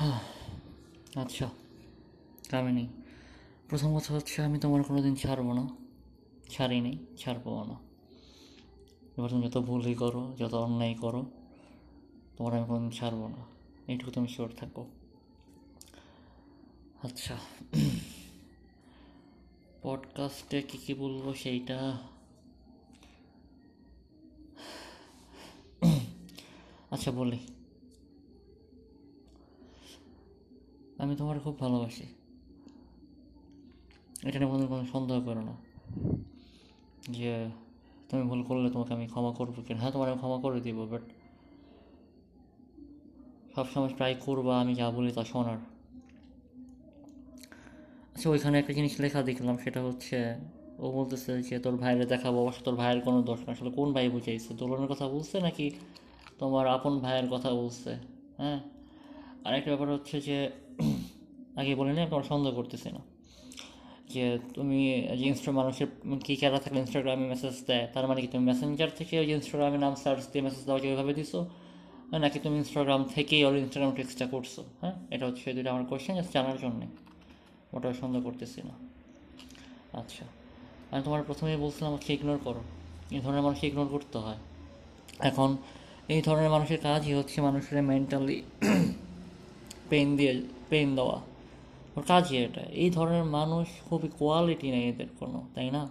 আচ্ছা কামিনী প্রথম কথা হচ্ছে আমি তোমার কোনো দিন ছাড়বো না, ছাড়িনি, ছাড়বো না। এবার তুমি যত ভুলই করো, যত অন্যায় করো, তোমার আমি কোনোদিন ছাড়বো না, এইটুকু তুমি শিওর থাকো। আচ্ছা পডকাস্টে কী কী বলব সেইটা? আচ্ছা বলি। আমি তোমার খুব ভালোবাসি। এটা নিয়ে কোনো কোনো সন্দেহ করো না। যে তুমি ভুল করলে তোমাকে আমি ক্ষমা করব কিনা। হ্যাঁ তোমার আমি ক্ষমা করে দিব বাট সবসময় ট্রাই করবা, আমি যা বলি তা শোনার। আচ্ছা ওইখানে একটা জিনিস লেখা দেখলাম, সেটা হচ্ছে, ও বলতেছে যে তোর ভাইয়ের দেখাবো, অবশ্য তোর ভাইয়ের কোনো দোষ না আসলে কোন ভাই বুঝাইছে? দোলনের কথা বলছে নাকি তোমার আপন ভাইয়ের কথা বলছে? হ্যাঁ? আরেকটা ব্যাপার হচ্ছে যে আগে বলে নিই তোমার সন্দেহ করতেছি না। যে তুমি যে ইনস্টা মানুষের কী ক্যারা থাকলে ইনস্টাগ্রামে মেসেজ দেয়, তার মানে কি তুমি মেসেঞ্জার থেকে ওই ইনস্টাগ্রামে নাম সার্চ দিয়ে মেসেজ দেওয়া যেভাবে দিছো? নাকি তুমি ইনস্টাগ্রাম থেকেই ওর ইনস্টাগ্রাম টেক্সটটা করছ? হ্যাঁ এটা হচ্ছে দুটো আমার কোয়েশ্চেন জাস্ট জানার জন্যে। ওটা সন্দেহ করতেছি না। আচ্ছা আমি তোমার প্রথমেই বলছিলাম হচ্ছে ইগনোর করো। এই ধরনের মানুষকে ইগনোর করতে হয়। এখন এই ধরনের মানুষের কাজই হচ্ছে মানুষের মেন্টালি পেন দিয়ে পেন দেওয়া। কাজই এটা। এই ধরনের মানুষ খুবই কোয়ালিটি নেই এদের কোনো, তাই না?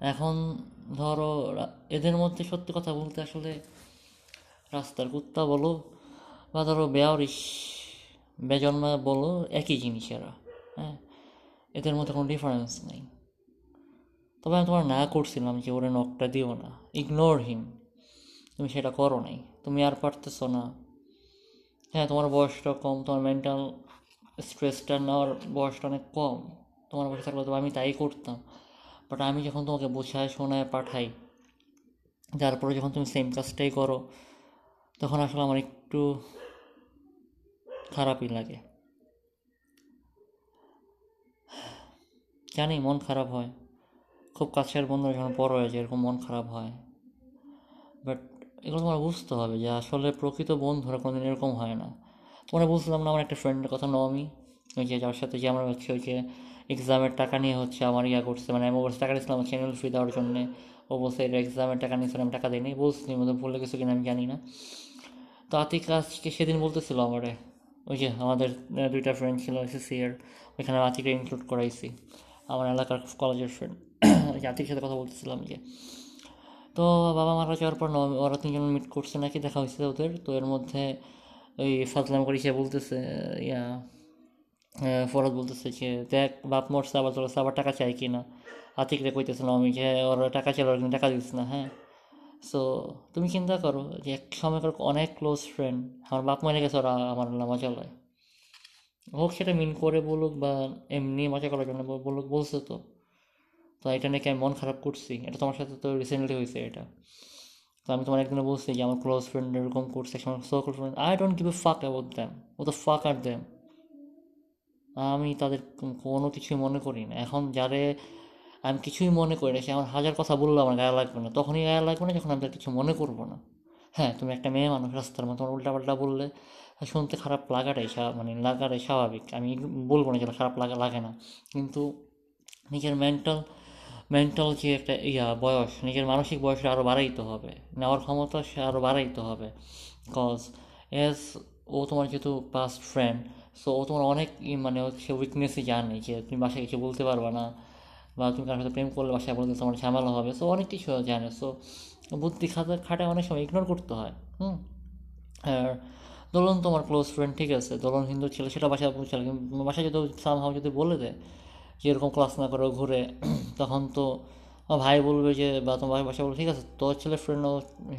এখন ধরো এদের মধ্যে সত্যি কথা বলতে আসলে রাস্তার কুত্তা বলো বা ধরো বেয়ারিশ বেজন্মা বলো একই জিনিস এরা হ্যাঁ? এদের মধ্যে কোনো ডিফারেন্স নেই। তবে আমি তোমার না করছিলাম যে ওরে নখটা দিও না। ইগনোর হিম তুমি সেটা করো নাই। তুমি আর পারতেছো না। হ্যাঁ তোমার বয়সটা কম, তোমার মেন্টাল স্ট্রেসটা নেওয়ার বয়সটা অনেক কম। তোমার বয়সে থাকলে তো আমি তাই করতাম। বাট আমি যখন তোমাকে বোঝায় শোনায় পাঠাই, তারপরে যখন তুমি সেম কাজটাই করো, তখন আসলে আমার একটু খারাপই লাগে। জানি মন খারাপ হয়। খুব কাছের বন্ধুরা যখন বড় হয়ে যায়, এরকম মন খারাপ হয়। বাট এগুলো তোমার বুঝতে হবে যে আসলে প্রকৃত বন্ধুরা কোনোদিন এরকম হয় না। তোমরা বুঝলাম না, আমার একটা ফ্রেন্ডের কথা নবমি ওই যে যার সাথে যে আমরা হচ্ছে ওই যে এক্সামের টাকা নিয়ে হচ্ছে আমার ইয়া করছে মানে আমি টাকা দিয়েছিলাম চ্যানেল ফি দেওয়ার জন্যে। ও বলছে এটা এক্সামের টাকা নিয়েছিল আমি টাকা দিইনি। বলছি মধ্যে ভুলে গেছো কিনা, আমি জানি না। তো আতিক আজকে সেদিন বলতেছিল আমারে, ওই যে আমাদের দুইটা ফ্রেন্ড ছিল এসএসসি এর, ওইখানে আতিকে ইনক্লুড করাইছি। আমার এলাকার কলেজের ফ্রেন্ড আতিকের সাথে কথা বলতেছিলাম যে, তো বাবা মারা যাওয়ার পর ওরা তিনজন মিট করছে নাকি, দেখা হয়েছে ওদের? তো এর মধ্যে ওই ফাজলাম করে সে বলতেছে ইয়া আহ, বলতেছে যে দেখ বাপ মরছে আবার তোর আবার টাকা চাই কি না আতিকরে না আমি যে ওর টাকা ওর কিন্তু টাকা দিস না। হ্যাঁ? সো তুমি চিন্তা করো যে এক সময়কার অনেক ক্লোজ ফ্রেন্ড আমার বাপ মরে গেছে ওরা আমার না চলায় হোক সেটা মিন করে বলুক বা এমনি মজা করার জন্য বলুক বলছে তো। তো এটা নাকি আমি মন খারাপ করছি এটা তোমার সাথে তো রিসেন্টলি হয়েছে এটা। তো আমি তোমার একদিনে বলছি যে, আমার ক্লোজ ফ্রেন্ড এরকম করছে আমার so close friend I don't give a fuck about them ও তো ফাক আর দ্যাম আমি তাদের কোনো কিছুই মনে করি না। এখন যারে আমি কিছুই মনে করি না, সে আমার হাজার কথা বললে আমার গায়ে লাগবে না। তখনই গায়ে লাগবে না যখন আমি তার কিছু মনে করব না। হ্যাঁ তুমি একটা মেয়ে মানুষ, রাস্তার মতো তোমার উল্টাপাল্টা বললে, শুনতে খারাপ লাগাটাই মানে লাগাটাই স্বাভাবিক। আমি বলব না যে খারাপ লাগা, লাগে না। কিন্তু নিজের মেন্টাল মেন্টাল যে একটা ইয়া, বয়স, নিজের মানসিক বয়সটা আরও বাড়াইতে হবে। নেওয়ার ক্ষমতা সে আরও বাড়াইতে হবে। কজ এস ও তোমার যেহেতু পাস্ট ফ্রেন্ড সো ও তোমার অনেক মানে হচ্ছে উইকনেসই জানে যে তুমি বাসায় কিছু বলতে পারবে না, বা তুমি কারোর সাথে প্রেম করলে বাসায় বলতে তোমার ঝামেলা হবে। সো অনেক কিছু জানে। সো বুদ্ধি খাতা খাটায় অনেক সময় ইগনোর করতে হয়। হুম? আর দোলন তোমার ক্লোজ ফ্রেন্ড ঠিক আছে? দোলন হিন্দু ছিল, সেটা বাসায় বুঝছিল কিন্তু বাসায় যদি সামহাও যদি বলে দেয় যে এরকম ক্লাস না করে, ঘুরে, তখন তো ভাই বলবে যে, বা তোমার বাসায় বলবে, ঠিক আছে, তোর ছেলে ফ্রেন্ড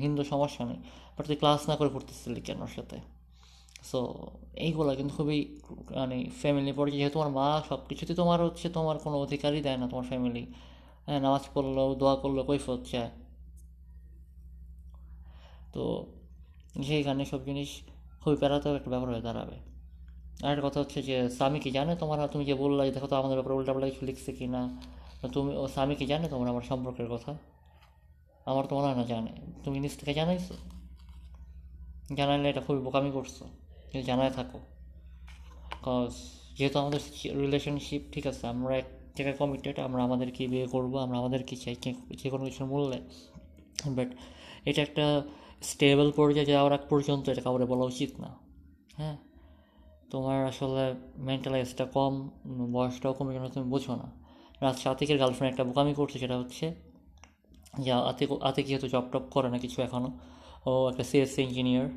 হিন্দু, সমস্যা নেই বাট তুই ক্লাস না করে ঘুরতেছিলি কেন ওর সাথে? সো এইগুলো কিন্তু খুবই মানে ফ্যামিলি পর্যায়ে যেহেতু তোমার মা সব কিছুতে তোমার হচ্ছে তোমার কোনো অধিকারই দেয় না তোমার ফ্যামিলি হ্যাঁ নামাজ পড়ল, দোয়া করল, কৈফত চায়। তো সেইখানে সব জিনিস খুবই প্যারাতেও একটা ব্যাপার হয়ে দাঁড়াবে। আর একটা কথা হচ্ছে যে স্বামী কি জানে তোমার তুমি যে বললা যে দেখো তো আমাদের ব্যাপারে উল্টাপাল্টা কিছু লিখছে কি না তুমি, ও স্বামী কি জানে তোমার আমার সম্পর্কের কথা? আমার তো মনে হয় না জানে। তুমি নিজ থেকে জানাইছো? জানাইলে এটা খুবই বোকামি করছ কিন্তু জানায় থাকো। কজ যেহেতু আমাদের রিলেশনশিপ ঠিক আছে, আমরা এক জায়গায় কমিটেড আমরা আমাদেরকে বিয়ে করব, আমরা আমাদেরকে চাই যে- যে কোনো কিছুর মূল্যে। বাট এটা একটা স্টেবল পর্যায়ে যাওয়ার আগ পর্যন্ত এটা কাউরে বলা উচিত না। হ্যাঁ? তোমার আসলে মেন্টালাইজটা কম উম, বয়সটাও কমে কেন তুমি বোঝো না। রাত আতিকের গার্লফ্রেন্ড একটা বোকামি করছে সেটা হচ্ছে যে আতিক আতিক যেহেতু জব টপ করে না কিছু এখনও ও একটা সিএসসি ইঞ্জিনিয়ার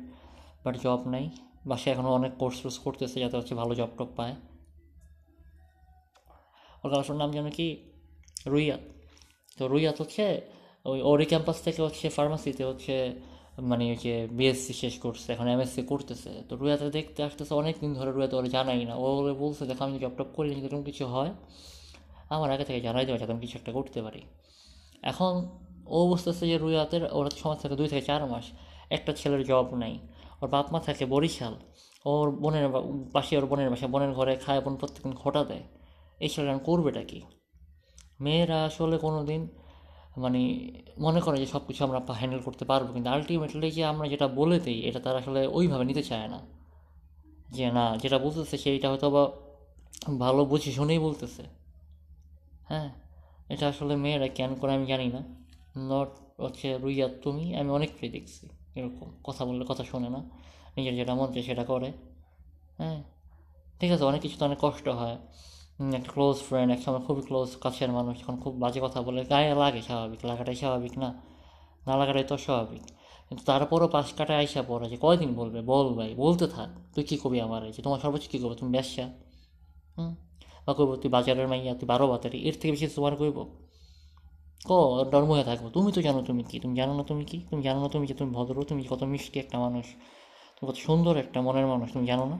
বাট জব নাই। বাসায় এখনও অনেক কোর্স টোর্স করতেছে যাতে হচ্ছে ভালো জব টপ পায়। ওর গার্লফ্রেন্ড নাম যেন কি? রুইয়াত। তো রুইয়াত হচ্ছে ওই ওরি ক্যাম্পাস থেকে হচ্ছে ফার্মাসিতে হচ্ছে মানে ওই যে বিএসসি শেষ করছে, এখন এমএসসি করতেছে। তো রুয়াতে দেখতে আসতেছে অনেক দিন ধরে রুয়াতে ওরা জানাই না। ও ওরে বলছে, দেখো, আমি জব টপ করি যদি এরকম কিছু হয়, আমার আগে থেকে জানাই দেওয়া যাতে কিছু একটা করতে পারি। এখন ও বুঝতেছে যে রুয়াতের ওর সমাজ থেকে দুই থেকে চার মাস একটা ছেলের জব নাই। ওর বাপ মা থাকে বরিশাল। ওর বোনের পাশে ওর বোনের বাসা, বোনের ঘরে খায়, বোন প্রত্যেকদিন খোটা দেয়। এই ছেলেরা করবেটা কি? মেয়েরা আসলে কোনো দিন মানে মনে করে যে সব কিছু আমরা হ্যান্ডেল করতে পারব, কিন্তু আলটিমেটলি যে আমরা যেটা বলে দিই, এটা তারা আসলে ওইভাবে নিতে চায় না। যে না, যেটা বলতেছে সেইটা হয়তো বা ভালো বুঝে শুনেই বলতেছে। হ্যাঁ এটা আসলে মেয়েরা কেন করে আমি জানি না। নট হচ্ছে রুইয়া, তুমি, আমি অনেকটাই দেখছি, এরকম কথা বললে কথা শোনে না, নিজের যেটা মন চায় সেটা করে। হ্যাঁ ঠিক আছে, অনেক কিছু তো অনেক কষ্ট হয়। একটা ক্লোজ ফ্রেন্ড এক সময় খুবই ক্লোজ কাছের মানুষ, এখন খুব বাজে কথা বলে, গায়ে লাগে স্বাভাবিক, লাগাটাই স্বাভাবিক না না লাগাটাই তো স্বাভাবিক। কিন্তু তারপরও পাশ কাটায় আইসা পড়ে যে কয়দিন বলবে? বল ভাই, বলতে থাক। তুই কী করবি আমার যে? তোমার সর্বোচ্চ কী করব তুমি ব্যবসা হুম? বা করব তুই বাজারের মাইয়া, তুই বারো বাতারি, এর থেকে বেশি তোমার করব ক ডর্ম হয়ে থাকব। তুমি তো জানো তুমি কি? তুমি জানো না তুমি কি? তুমি জানো না তুমি যে তুমি ভদ্র, তুমি কত মিষ্টি একটা মানুষ, তুমি কত সুন্দর একটা মনের মানুষ, তুমি জানো না?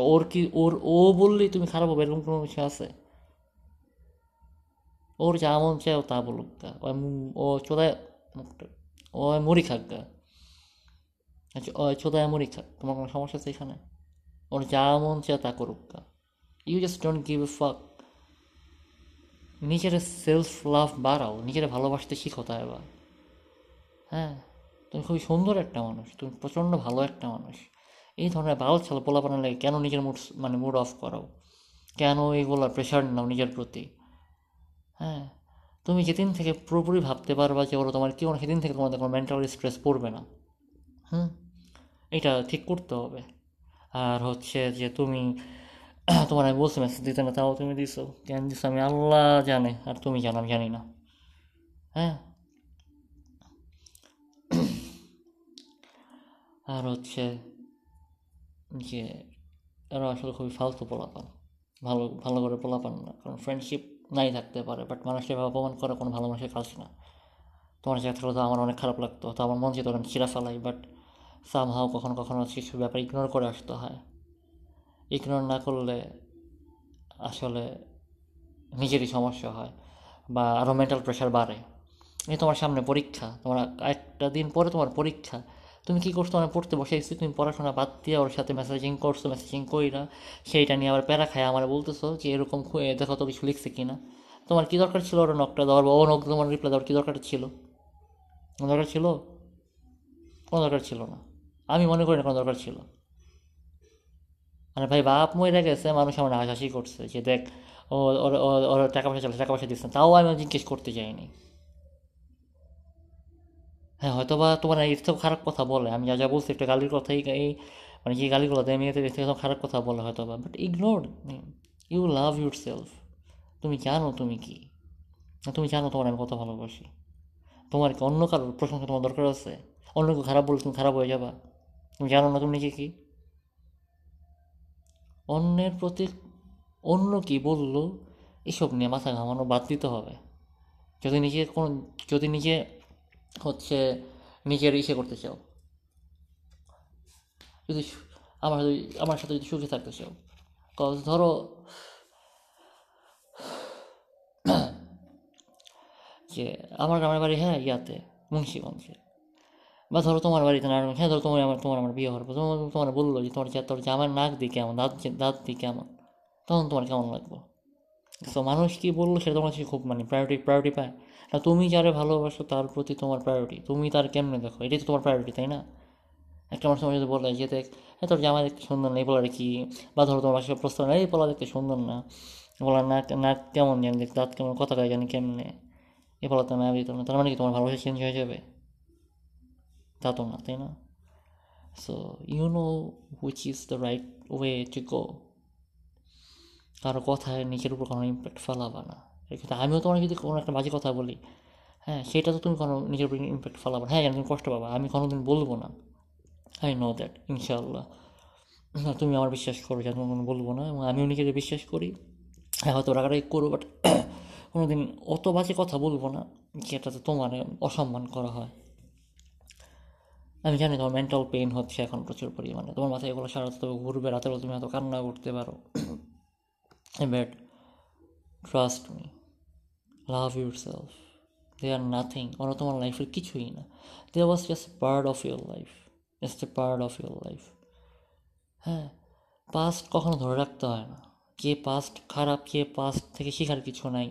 ওর কি, ওর, ও বললেই তুমি খারাপ হবে, এরকম কোনো কিছু আছে? ওর যা মন চায় ও তা বলুক গা ও চোদায়, ও মরি খাক, গা। আচ্ছা ও চোদায় মরি খাক, তোমার কোনো সমস্যা আছে এখানে? ওর যা মন চায় তা করুক, গা। You just don't give a fuck নিজের সেলফ লাভ বাড়াও, নিজের ভালোবাসতে শিখো তাই এবার। হ্যাঁ? তুমি খুবই সুন্দর একটা মানুষ, তুমি প্রচণ্ড ভালো একটা মানুষ। এই ধরনের বাল ছাল পোলাপানা লাগে কেন নিজের মুড মানে মুড অফ করাও? কেন এইগুলো প্রেশার নাও নিজের প্রতি? হ্যাঁ তুমি যেদিন থেকে পুরোপুরি ভাবতে পারবা যে ওরা তোমার কেউ না সেদিন থেকে তোমাদের কোনো মেন্টাল স্ট্রেস পড়বে না। হুম, এটা ঠিক করতে হবে। আর হচ্ছে যে তুমি, তোমার আমি বলছি মেসেজ দিতে না, তাও তুমি দিছো। কেন দিছো আমি আল্লাহ জানে, আর তুমি জানো, আমি জানি না। হ্যাঁ। আর হচ্ছে যে এরা আসলে খুবই ফালতু পোলাপান। ভালো ভালো করে পোলাপান না। কারণ ফ্রেন্ডশিপ নাই থাকতে পারে বাট মানুষকে অপমান করা কোনো ভালো মানুষের কাজ না। তোমার জায়গা থাকলে তো আমার অনেক খারাপ লাগতো, তো আমার মন চেয়ে তখন চিরা ফেলাই বাট সামহাও কখনো কখনো কিছু ব্যাপার ইগনোর করে আসতে হয়। ইগনোর না করলে আসলে নিজেরই সমস্যা হয় বা আরও মেন্টাল প্রেশার বাড়ে। এই তোমার সামনে পরীক্ষা, তোমার একটা দিন পরে তোমার পরীক্ষা তুমি কী করছ? মানে পড়তে বসে বসেছি তুমি পড়াশোনা বাদ দিয়ে ওর সাথে মেসেজিং করছ মেসেজিং করি না। সেইটা নিয়ে আবার প্যারা খায়, আমার বলতেছো যে এরকম দেখো তো কিছু লিখছে কি না তোমার কী দরকার ছিল ওর নকটা দেওয়ার বা ও নক তোমার রিপ্লাই দেওয়ার কী দরকার ছিল? কোনো দরকার ছিল? কোনো দরকার ছিল না। আমি মনে করি না কোনো দরকার ছিল। মানে ভাই, বাপ মরে গেছে, মানুষ আমার হাসাহাসি করছে যে দেখ, ও, ওর টাকা পয়সা চলে, টাকা পয়সা দিচ্ছে। তাও আমি জিজ্ঞেস করতে যাইনি। হ্যাঁ হয়তো বা তোমার থেকেও খারাপ কথা বলে। আমি যা যা বলছি একটা গালির কথাই এই মানে যে গালিগুলো দেয় মেয়েদের থেকে খারাপ কথা বলে হয়তো বা but ignore you love your self তুমি জানো তুমি কি? তুমি জানো তোমার আমি কত ভালোবাসি। তোমার কি অন্য কারোর প্রশংসা তোমার দরকার আছে? অন্য কেউ খারাপ বলে তুমি খারাপ হয়ে যাবা। তুমি জানো না তুমি নিজে কি? অন্যের প্রতি অন্য কি বলল, এসব নিয়ে মাথা ঘামানো বাদ দিতে হবে। যদি নিজে কোনো, যদি নিজে হচ্ছে নিজের ইসে করতে চাও। যদি আমার আমার সাথে যদি সুখে থাকতে চাও। কজ ধরো, যে আমার গ্রামের বাড়ি হ্যাঁ ইয়াতে, মুন্সিগঞ্জে। বা ধরো তোমার বাড়িতে না হ্যাঁ ধরো তোমার আমার তোমার আমার বিয়ে হওয়ার পর, তোমার তোমার বলল যে তোমার যা- তোর জামার নাক দিই কেমন, দাঁত দাঁত দিই কেমন, তখন তোমার কেমন লাগবে তো মানুষ কী বলল সেটা তোমার কাছে খুব মানে প্রায়োরিটি প্রায়োরিটি পায়। না, তুমি যারে ভালোবাসো তার প্রতি তোমার প্রায়োরিটি তুমি তার কেমনে দেখো? এটাই তো তোমার প্রায়োরিটি তাই না? একটা মানুষ তোমার যদি বলে যে, দেখ হ্যাঁ তোর জামা দেখতে সুন্দর না, এই বলার কি? বা ধরো তোমার বাসায় প্রস্তাব না এই বলা দেখতে সুন্দর না। বলার নাক নাক কেমন জানি দেখতে দাঁত কেমন, কথা কয় জানি কেমনে? এ বলাতে না দিত না তার মানে কি তোমার ভালোবাসা চেঞ্জ হয়ে যাবে? তা তো না, তাই না? So you know which is the right way to go কারও কথায় নিজের উপর কোনো ইম্প্যাক্ট ফেলাবা না। এক্ষেত্রে আমিও তোমার যদি কোনো একটা বাজে কথা বলি হ্যাঁ সেটা তো তুমি কোনো নিজের উপর ইম্প্যাক্ট ফেলাবা না। হ্যাঁ তুমি কষ্ট পাবা। আমি কোনোদিন বলব না। আই নো দ্যাট ইনশাআল্লাহ। তুমি আমার বিশ্বাস করো যে আমি কোনো বলব না এবং আমিও নিজেকে বিশ্বাস করি। হ্যাঁ হয়তো রাগারাগি করব বাট কোনো দিন অত বাজে কথা বলব না যেটাতে তোমার অসম্মান করা হয়। আমি জানি তোমার মেন্টাল পেইন হচ্ছে এখন প্রচুর পরিমাণে। তোমার মাথায় এগুলো সারা ঘুরবে রাতের তুমি হয়তো কান্না করতে পারো। Trust me love your self they are nothing ওরা তোমার লাইফের কিছুই না। They was just part of your life just a part of your life হ্যাঁ পাস্ট কখনো ধরে রাখতে হয় না। কে পাস্ট খারাপ, কে পাস্ট থেকে শেখার কিছু নাই।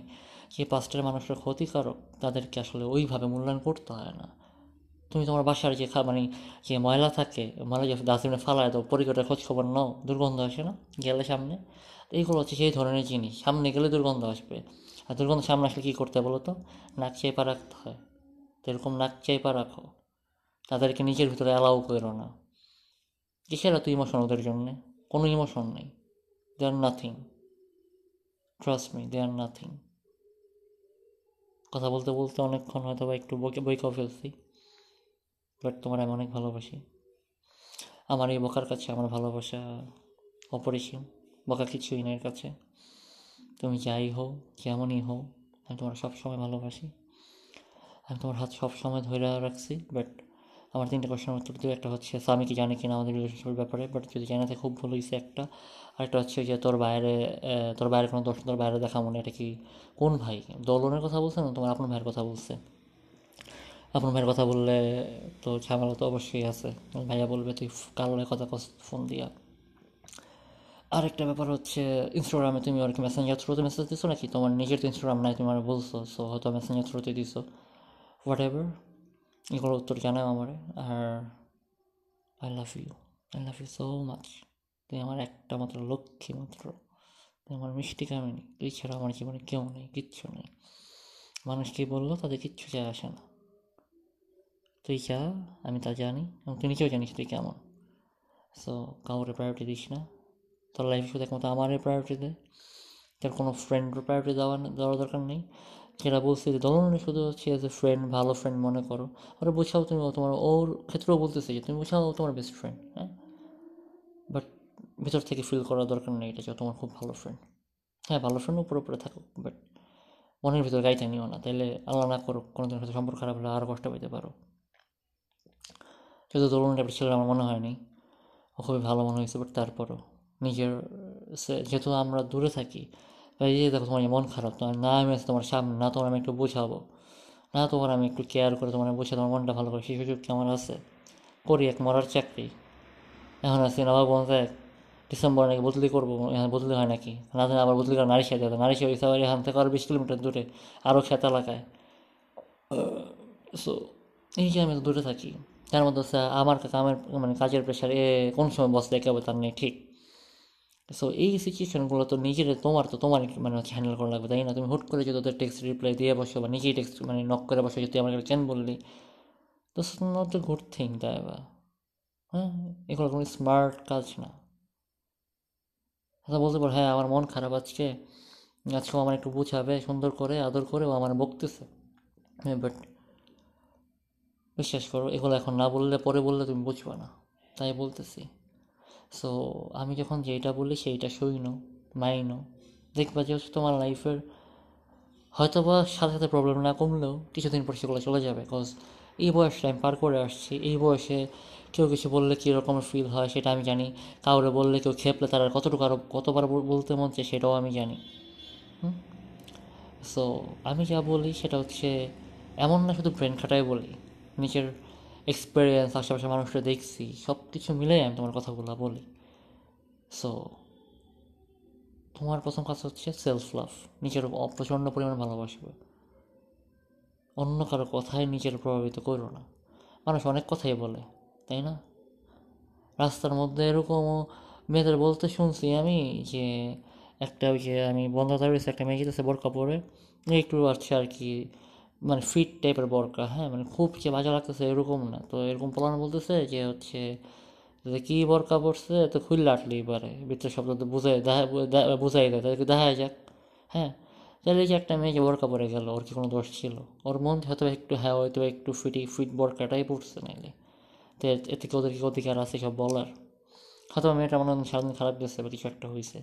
কে পাস্টের মানুষের ক্ষতিকারক, তাদেরকে আসলে ওইভাবে মূল্যায়ন করতে হয় না। তুমি তোমার বাসার যে মানে যে ময়লা থাকে, ময়লা যে ডাস্টবিনে ফালায় দাও পরিকটের খোঁজ খবর নাও, দুর্গন্ধ আসে না গেলে সামনে? এইগুলো হচ্ছে সেই ধরনের জিনিস, সামনে গেলে দুর্গন্ধ আসবে। আর দুর্গন্ধ সামনে আসলে কী করতে বলো তো? নাক চেপা রাখতে হয়। তো এরকম নাক চেপা রাখো। তাদেরকে নিজের ভিতরে অ্যালাউ করো না। কিসের এত ইমোশন ওদের জন্যে? কোনো ইমোশন নেই। They are nothing trust me they are nothing কথা বলতে বলতে অনেকক্ষণ হয়তো বা একটু বইকেও ফেলছি। বাট তোমার আমি অনেক ভালোবাসি। আমার এই বকার কাছে, আমার ভালোবাসা অপরিসীম। বকা কিছুই না কাছে। তুমি যাই হও, যেমনই হও, আমি তোমার সবসময় ভালোবাসি। আমি তোমার হাত সবসময় ধরে রাখছি, বাট আমার তিনটে কোশ্চেনের উত্তর দিও একটা হচ্ছে স্বামী কি জানে কিনা আমাদের রিলেশনশিপের ব্যাপারে? বাট যদি জানা থাকে, খুব ভুল হয়েছে একটা। আরেকটা হচ্ছে যে, তোর বাইরে তোর বাইরে কোনো দোষ, তোর বাইরে দেখা মনে এটা কি কোন ভাই? দলনের কথা বলছে না? তোমার আপনার ভাইয়ের কথা বলছে। আপনার ভাইয়ের কথা বললে তো ঝামেলা তো অবশ্যই আছে। ভাইয়া বলবে, তুই কালো কথা ফোন দিয়া। আরেকটা ব্যাপার হচ্ছে ইনস্টাগ্রামে তুমি আর কি মেসেঞ্জার থ্রুতে মেসেজ দিছো নাকি? তোমার নিজের তো ইনস্টাগ্রাম নাই, তুমি বলছো সো হয়তো মেসেঞ্জার থ্রুতে দিছো। হোয়াট এভার এগুলো উত্তর জানাও আমার, আর I love you I love you so much তুই আমার একটা মাত্র লক্ষ্মী মাত্র। তুই আমার মিষ্টি কামিনী। তুই ছাড়া আমার জীবনে কেউ নেই, কিচ্ছু নেই। মানুষ কি বলল তাদের কিচ্ছু যায় আসে না। তুই যা আমি তা জানি এবং তুই নিজেও জানিস তুই কেমন। সো কাউরে প্রায়োরিটি দিস না। তোর লাইফে শুধু একমাত্র আমারই প্রায়োরিটি দে। তোর কোনো ফ্রেন্ডের প্রায়োরিটি দেওয়ার দেওয়ার দরকার নেই। যেটা বলছি যে দলনে শুধু হচ্ছে এজ এ ফ্রেন্ড ভালো ফ্রেন্ড মনে করো। ওরা বোঝাও তুমি তোমার, ওর ক্ষেত্রেও বলতেছে যে তুমি বোঝাও তোমার বেস্ট ফ্রেন্ড হ্যাঁ? বাট ভিতর থেকে ফিল করার দরকার নেই এটা যে তোমার খুব ভালো ফ্রেন্ড হ্যাঁ ভালো ফ্রেন্ড উপরে উপরে থাকুক বাট মনের ভিতরে গাইতে নিও না। তাইলে আল্লাহ না করুক কোনো দিন হয়তো সম্পর্ক খারাপ হলে আরও কষ্ট পেতে পারো। যদি দোলন টাইপের ছেলে আমার মনে হয়নি। ও খুবই ভালো মনে হয়েছে বাট তারপরও নিজের যেহেতু আমরা দূরে থাকি এই যে দেখো তোমার মন খারাপ, তোমার না আমি আছি তোমার সামনে, না তোমার আমি একটু বোঝাবো, না তোমার আমি একটু কেয়ার করে তোমার বুঝে তোমার মনটা ভালো করে, সেই সুযোগ কি আমার আছে? করি এক মরার চাকরি। এখন আছি নবাবগঞ্জ এক ডিসেম্বর নাকি বদলি করব, এখানে বদলি হয় নাকি? না জানি, আবার বদলি করে নারী সাথে নারী সাথে ইসাবাড়ি এখান থেকে আরও বিশ কিলোমিটার দূরে আরও খেত এলাকায়। সো এই যে আমি দূরে থাকি তার মধ্যে আমার কামের মানে কাজের প্রেশার এ, কোন সময় বস দেখে হবে তার নেই, ঠিক। সো এই সিচুয়েশনগুলো তো নিজের, তোমার তো তোমার মানে হচ্ছে হ্যান্ডেল করা লাগবে, তাই না? তুমি হুট করে যদি ওদের টেক্সট রিপ্লাই দিয়ে বসো বা নিজেই টেক্সট মানে নক করে বসো যদি আমাকে কেন বললি। তো নট এ গুড থিং তাই বা হ্যাঁ? এগুলো কোনো স্মার্ট কাজ না। আচ্ছা বলতে পারো হ্যাঁ আমার মন খারাপ আজকে। আজকেও আমার একটু বুঝাবে, সুন্দর করে, আদর করে ও আমার বকতেছে। হ্যাঁ বাট বিশ্বাস করো, এগুলো এখন না বললে পরে বললে তুমি বুঝবে না। তাই বলতেছি। সো আমি যখন যেটা বলি সেইটা সইনো মাইনো দেখবা যে হচ্ছে তোমার লাইফের হয়তো বা সাথে সাথে প্রবলেম না কমলেও কিছুদিন পর সেগুলো চলে যাবে। বিকজ এই বয়সটা আমি পার করে আসছি, এই বয়সে কেউ কিছু বললে কী রকমের ফিল হয় সেটা আমি জানি। কাউরে বললে কেউ খেপলে তারা কতটুকু আরও কতবার বলতে মন চায় সেটাও আমি জানি। সো আমি যা বলি সেটা হচ্ছে এমন না শুধু ব্রেন খাটাই বলি। নিজের এক্সপিরিয়েন্স আশেপাশে মানুষরা দেখছি সব কিছু মিলেই আমি তোমার কথাগুলো বলি। সো তোমার প্রথম কাজ হচ্ছে সেলফ লাভ নিজের প্রচণ্ড পরিমাণে ভালোবাসবে। অন্য কারও কথায় নিজের প্রভাবিত করো না। মানুষ অনেক কথাই বলে, তাই না? রাস্তার মধ্যে এরকমও মেয়েদের বলতে শুনছি আমি যে, একটা ওই যে আমি বন্ধ রয়েছে একটা মেয়ে যেতেছে বোরকা পরে, একটু আছে আর কি মানে ফিট টাইপের বরকা হ্যাঁ? মানে খুব যে বাজা লাগতেছে এরকম না। তো এরকম পলানো বলতেছে যে হচ্ছে, যে কী বরকা পড়ছে তো খুললে আটলেই পারে। ভিতরে শব্দ তো বুঝাই দেখা বুঝাই দেয়। তাদেরকে দেখা যাক হ্যাঁ? তাহলে যে একটা মেয়ে যে বরকা পরে গেল, ওর কি কোনো দোষ ছিল? ওর মন হয়তো একটু হ্যাঁ হয়তো একটু ফিটি ফিট বরকাটাই পড়ছে নাইলে তো এ থেকে ওদের কি অধিকার আছে সব বলার? হয়তো মেয়েটা মনে সারাদিন খারাপ গেছে বা কিছু একটা হয়েছে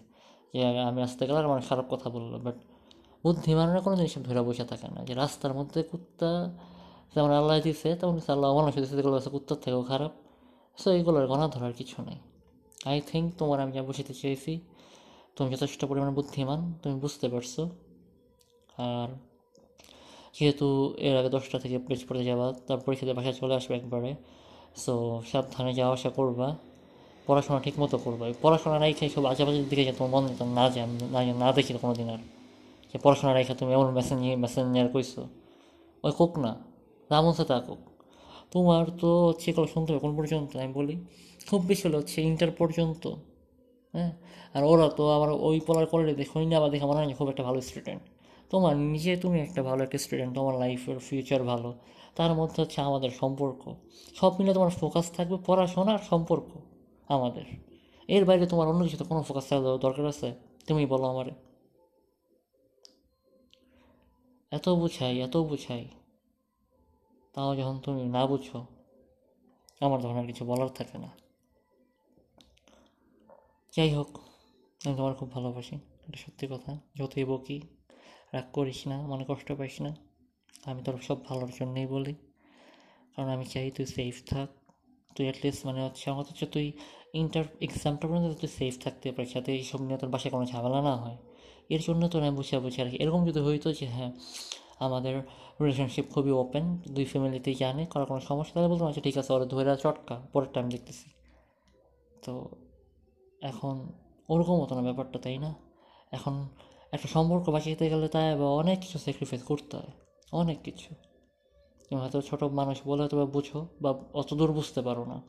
যে আমি আসতে গেলে আমার খারাপ কথা বলল বাট বুদ্ধিমানরা কোনো জিনিস ধরে বসে থাকে না। যে রাস্তার মধ্যে কুত্তা যেমন আল্লাহ দিছে, তেমন কিছু আল্লাহ মানুষ দিচ্ছে যেগুলো আছে কুত্তার থেকেও খারাপ। সো এগুলোর গণা ধরার কিছু নেই। আই থিঙ্ক তোমার আমি যা বুঝতে চেয়েছি, তুমি যথেষ্ট পরিমাণে বুদ্ধিমান, তুমি বুঝতে পারছ। আর যেহেতু এর আগে দশটা থেকে পেজ পড়তে যাবা, তার পরীক্ষাতে বাসায় চলে আসবে একবারে। সো সাবধানে যাওয়া আসা করবা, পড়াশোনা ঠিক মতো করবা পড়াশোনা রাইখে সব আশেপাশের দিকে যে তোমার মন না না না দেখি কোনো দিন আর। যে পড়াশোনা রেখে তুমি এমন মেসেঞ্জার মেসেঞ্জার কইছো। ওই কোক না হচ্ছে তা কোক। তোমার তো হচ্ছে এগুলো শুনতে হবে কোন পর্যন্ত, আমি বলি। খুব বেশি হলে হচ্ছে ইন্টার পর্যন্ত হ্যাঁ? আর ওরা তো আবার ওই পড়ার করলে দেখো না আবার দেখে মনে হয় খুব একটা ভালো স্টুডেন্ট তোমার নিজে তুমি একটা ভালো একটা স্টুডেন্ট তোমার লাইফের ফিউচার ভালো। তার মধ্যে হচ্ছে আমাদের সম্পর্ক। সব মিলে তোমার ফোকাস থাকবে পড়াশোনা আর সম্পর্ক আমাদের। এর বাইরে তোমার অন্য কিছুতে কোনো ফোকাস থাকা দরকার আছে? তুমি বলো আমারে। এত বুঝাই এত বুঝাই। তাও যখন তুমি না বুঝো, আমার তখন আর কিছু বলার থাকে না। যাই হোক, আমি তোমার খুব ভালোবাসি, এটা সত্যি কথা। যতই বকি, রাগ করিস না, মনে কষ্ট পাইস না। আমি তোর সব ভালোর জন্যই বলি। কারণ আমি চাই তুই সেফ থাক। তুই অ্যাটলিস্ট মানে হচ্ছে আমার হচ্ছে তুই ইন্টার এক্সামটা পর্যন্ত তুই সেফ থাকতে পারিস, যাতে এইসব নিয়ে তোর বাসায় কোনো ঝামেলা না হয়। এর জন্য তোর আমি বুঝে বুঝে কি। এরকম যদি হইতো যে হ্যাঁ আমাদের রিলেশনশিপ খুবই ওপেন দুই ফ্যামিলিতেই জানে, কারও কোনো সমস্যা, তাহলে বলতাম আচ্ছা ঠিক আছে, ওরা ধরে চটকা পরের টাইম দেখতেছি। তো এখন ওরকম মতো না ব্যাপারটা, তাই না? এখন একটা সম্পর্ক বাঁচিয়ে গেলে তাই আবার অনেক কিছু স্যাক্রিফাইস করতে হয়, অনেক কিছু। তুমি হয়তো ছোটো মানুষ বলে হয়তো বা বুঝো, বা অত দূর বুঝতে পারো না,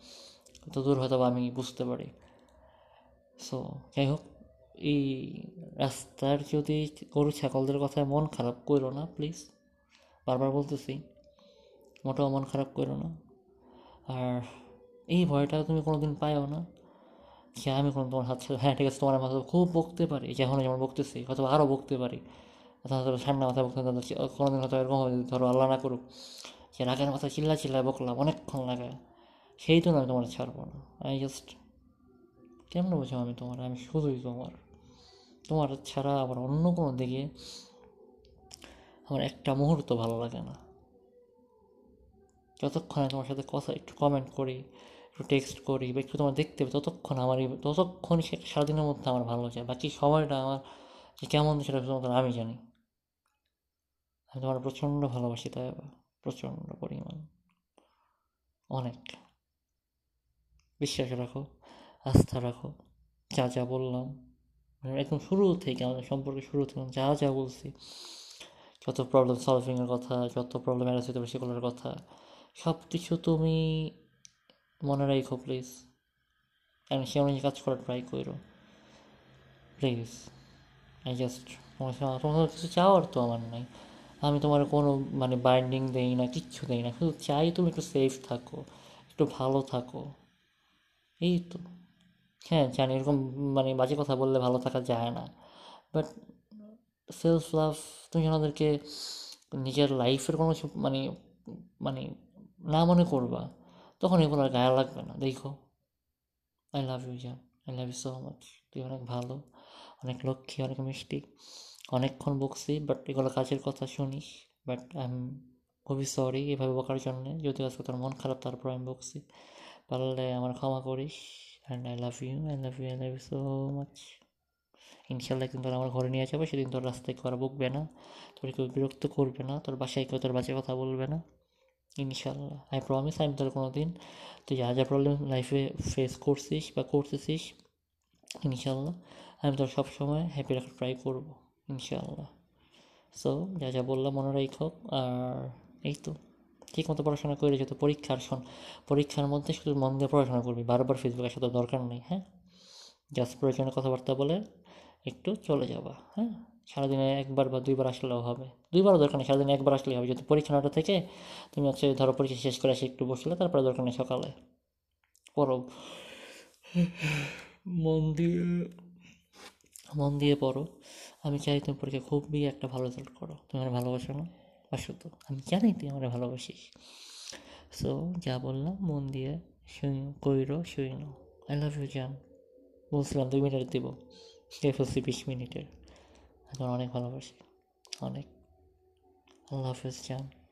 অত দূর হয়তো বা আমি বুঝতে পারি। সো যাই হোক এই রাস্তার যদি গরু, ছাগলদের কথায় মন খারাপ করো না প্লিজ বারবার বলতেছি, মোটেও মন খারাপ করো না। আর এই ভয়টা তুমি কোনো দিন পাইও না। যে আমি কোনো তোমার হাত হ্যাঁ ঠিক আছে, তোমার মাথা খুব বকতে পারি। যেমন যেমন বকতেছি হয়তো আরও বকতে পারি। হয়তো ঠান্ডা মাথায় বকতে কোনো দিন হয়তো এরকম হবে, ধরো আল্লাহ না করুক। যে রাগের মাথা চিল্লা চিল্লায় বকলাম, অনেকক্ষণ লাগায়। সেই তো না আমি তোমার ছাড়বো না। আই জাস্ট কেমন বুঝো আমি তোমার? আমি শুধুই তোমার। তোমার ছাড়া আবার অন্য কোনো দিকে আমার একটা মুহূর্ত ভালো লাগে না। যতক্ষণ তোমার সাথে কথা, একটু কমেন্ট করি, একটু টেক্সট করি বা একটু তোমার দেখতে পাই, ততক্ষণ আমার ততক্ষণ সারাদিনের মধ্যে আমার ভালো যায় বাকি সময়টা আমার যে কেমন সেটা শুধুমাত্র আমি জানি। আমি তোমার প্রচণ্ড ভালোবাসি তাই প্রচণ্ড পরিমাণ। অনেক। বিশ্বাস রাখো, আস্থা রাখো, যা যা বললাম। একদম শুরু থেকে আমাদের সম্পর্কে শুরু থেকে যা যা বলছি, যত প্রবলেম সলভিংয়ের কথা, যত প্রবলেম অ্যারেস হতে পারে সেগুলোর কথা সব কিছু তুমি মনে রাখো প্লিজ অ্যান্ড সে অনুযায়ী কাজ করার ট্রাই করো প্লিজ আই জাস্ট তোমার তোমার কিছু চাওয়ার তো আমার নাই। আমি তোমার কোনো মানে বাইন্ডিং দেই না, কিচ্ছু দেই না, শুধু চাই তুমি একটু সেফ থাকো, একটু ভালো থাকো। এই তো। হ্যাঁ জানি এরকম মানে বাজে কথা বললে ভালো থাকা যায় না। বাট সেলফ লাভ তুমি যখন ওদেরকে নিজের লাইফের কোনো মানে মানে না মনে করবা, তখন এগুলো আর গায়ে লাগবে না। দেখো আই লাভ ইউ জান I love you so much তুই অনেক ভালো, অনেক লক্ষ্মী, অনেক মিষ্টি, অনেকক্ষণ বকছি বাট এগুলো কাজের কথা শুনিস। বাট আই এম খুবই সরি এভাবে বকার জন্যে। যদিও আজকে তোর মন খারাপ, তারপর আমি বকছি। পারলে আমার ক্ষমা করিস। And I love you I love you I love you so much ইনশাল্লাহ একদিন তোর আমার ঘরে নিয়ে যাবে সেদিন তোর রাস্তায় কেউ আর বকবে না, তোর কেউ বিরক্ত করবে না, তোর বাসায় কেউ তোর বাজে কথা বলবে না। ইনশাল্লাহ আই প্রমিস আমি তোর কোনো দিন তুই যা যা প্রবলেম লাইফে ফেস করছিস বা করতেছিস, ইনশাল্লাহ, আমি তোর সবসময় হ্যাপি রাখার ট্রাই করব, ইনশাল্লাহ। সো যা যা বললাম মনে রাখো আর এই তো। ঠিক মতো পড়াশোনা করে যেহেতু পরীক্ষার শোন, পরীক্ষার মধ্যে শুধু মন দিয়ে পড়াশোনা করবি, বারবার ফেসবুকে আসা তো দরকার নেই হ্যাঁ? জাস্ট প্রয়োজনীয় কথাবার্তা বলে একটু চলে যাবা হ্যাঁ? সারাদিনে একবার বা দুইবার আসলেও হবে, দুইবারও দরকার নেই, সারাদিনে একবার আসলেই হবে, যেহেতু পরীক্ষা নটা থেকে তুমি হচ্ছে ধরো পরীক্ষা শেষ করে এসে একটু বসলে তারপরে দরকার নেই সকালে, পড়ো। মন দিয়ে মন দিয়ে পড়ো, আমি চাই তুমি পরীক্ষা খুবই একটা ভালো রেজাল্ট করো, তুমি ভালোবাসো না? বাসো আমি জানি তুই আমার ভালোবাসিস। সো যা বললাম, মন দিয়ে শুই কইর, শুই আই লাভ ইউ জান বলছিলাম দুই মিনিট দেবো। শেষ ফেলছি বিশ মিনিটের। এখন অনেক ভালোবাসি। অনেক। আল্লাহ হাফেজ জান